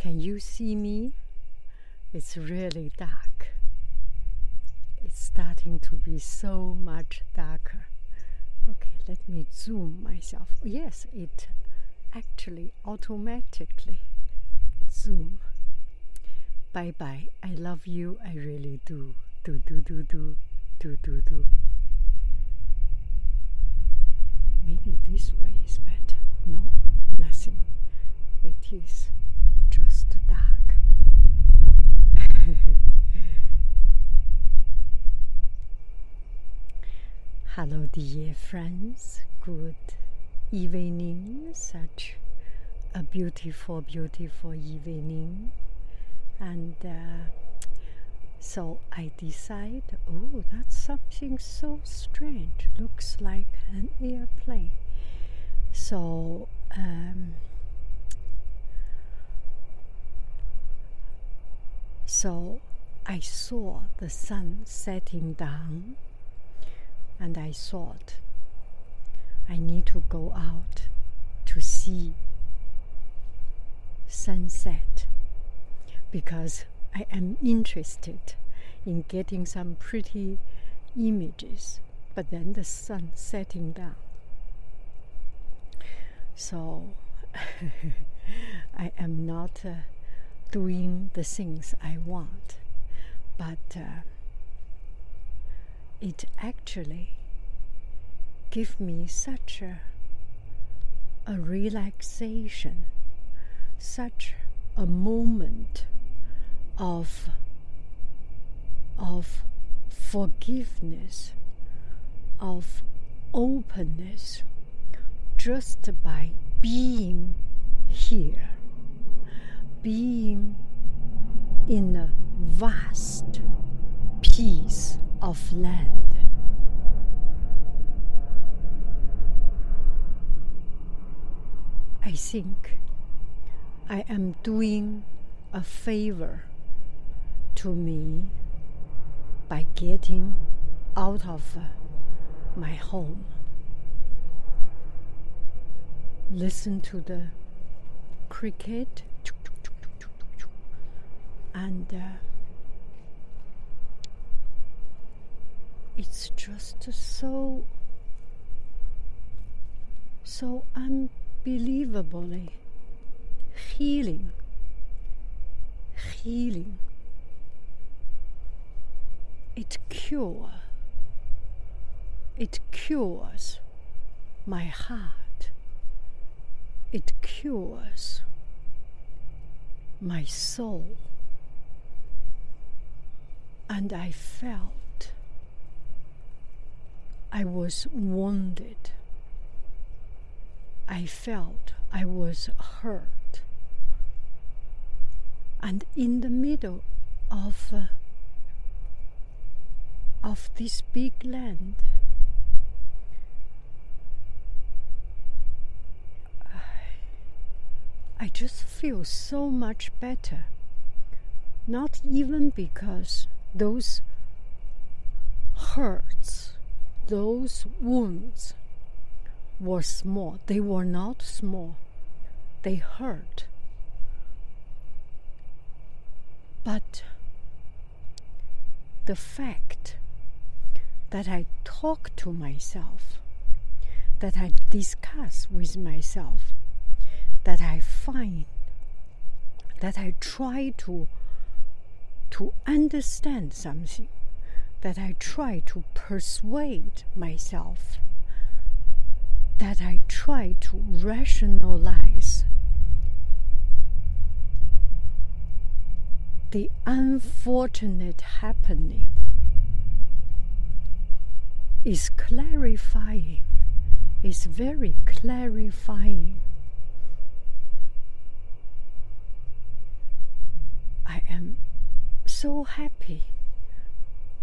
Can you see me? It's really dark. It's starting to be so much darker. Okay, let me zoom myself. Yes, it actually automatically zoom. Bye bye. I love you. I really do. Do do do do do do do. Maybe this way is better. No, nothing. It is just dark. Hello, dear friends. Good evening. Such a beautiful, beautiful evening. And uh, so I decide, oh, that's something so strange. Looks like an airplane. So, um, so I saw the sun setting down, and I thought, I need to go out to see sunset because I am interested in getting some pretty images, but then the sun setting down. So I am not uh, doing the things I want, but uh, it actually give me such a, a relaxation, such a moment of of forgiveness, of openness, just by being here, being in a vast piece of land. I think I am doing a favor to me by getting out of my home. Listen to the cricket and uh, it's just so so unbelievably eh? healing. Healing. It cure. It cures my heart. It cures my soul. And i felt i was wounded i felt i was hurt and in the middle of uh, of this big land. I just feel so much better. Not even because those hurts, those wounds were small. They were not small. They hurt. But the fact that I talk to myself, that I discuss with myself, that I find, that I try to, to understand something, that I try to persuade myself, that I try to rationalize the unfortunate happening is clarifying, is very clarifying. I am so happy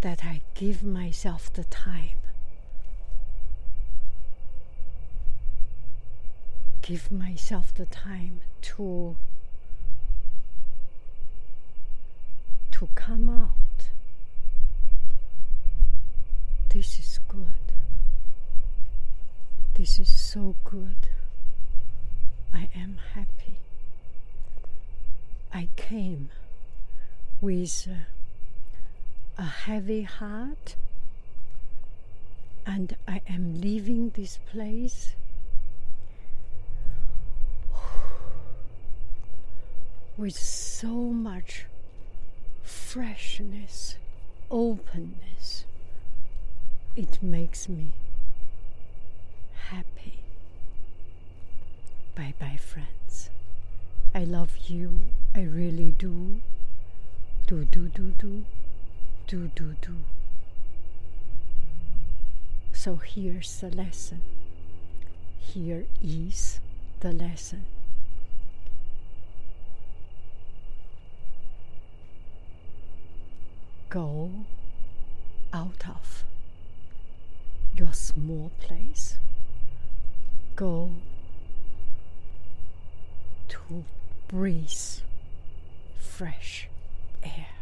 that I give myself the time. Give myself the time to to come out. This is good. This is so good. I am happy. I came with uh, a heavy heart and I am leaving this place with so much freshness, openness. It makes me happy. Bye bye, friends. I love you. I really do. Do, do, do, do. Do, do, do. So here's the lesson. Here is the lesson. Go out of your small place. Go to breathe fresh air.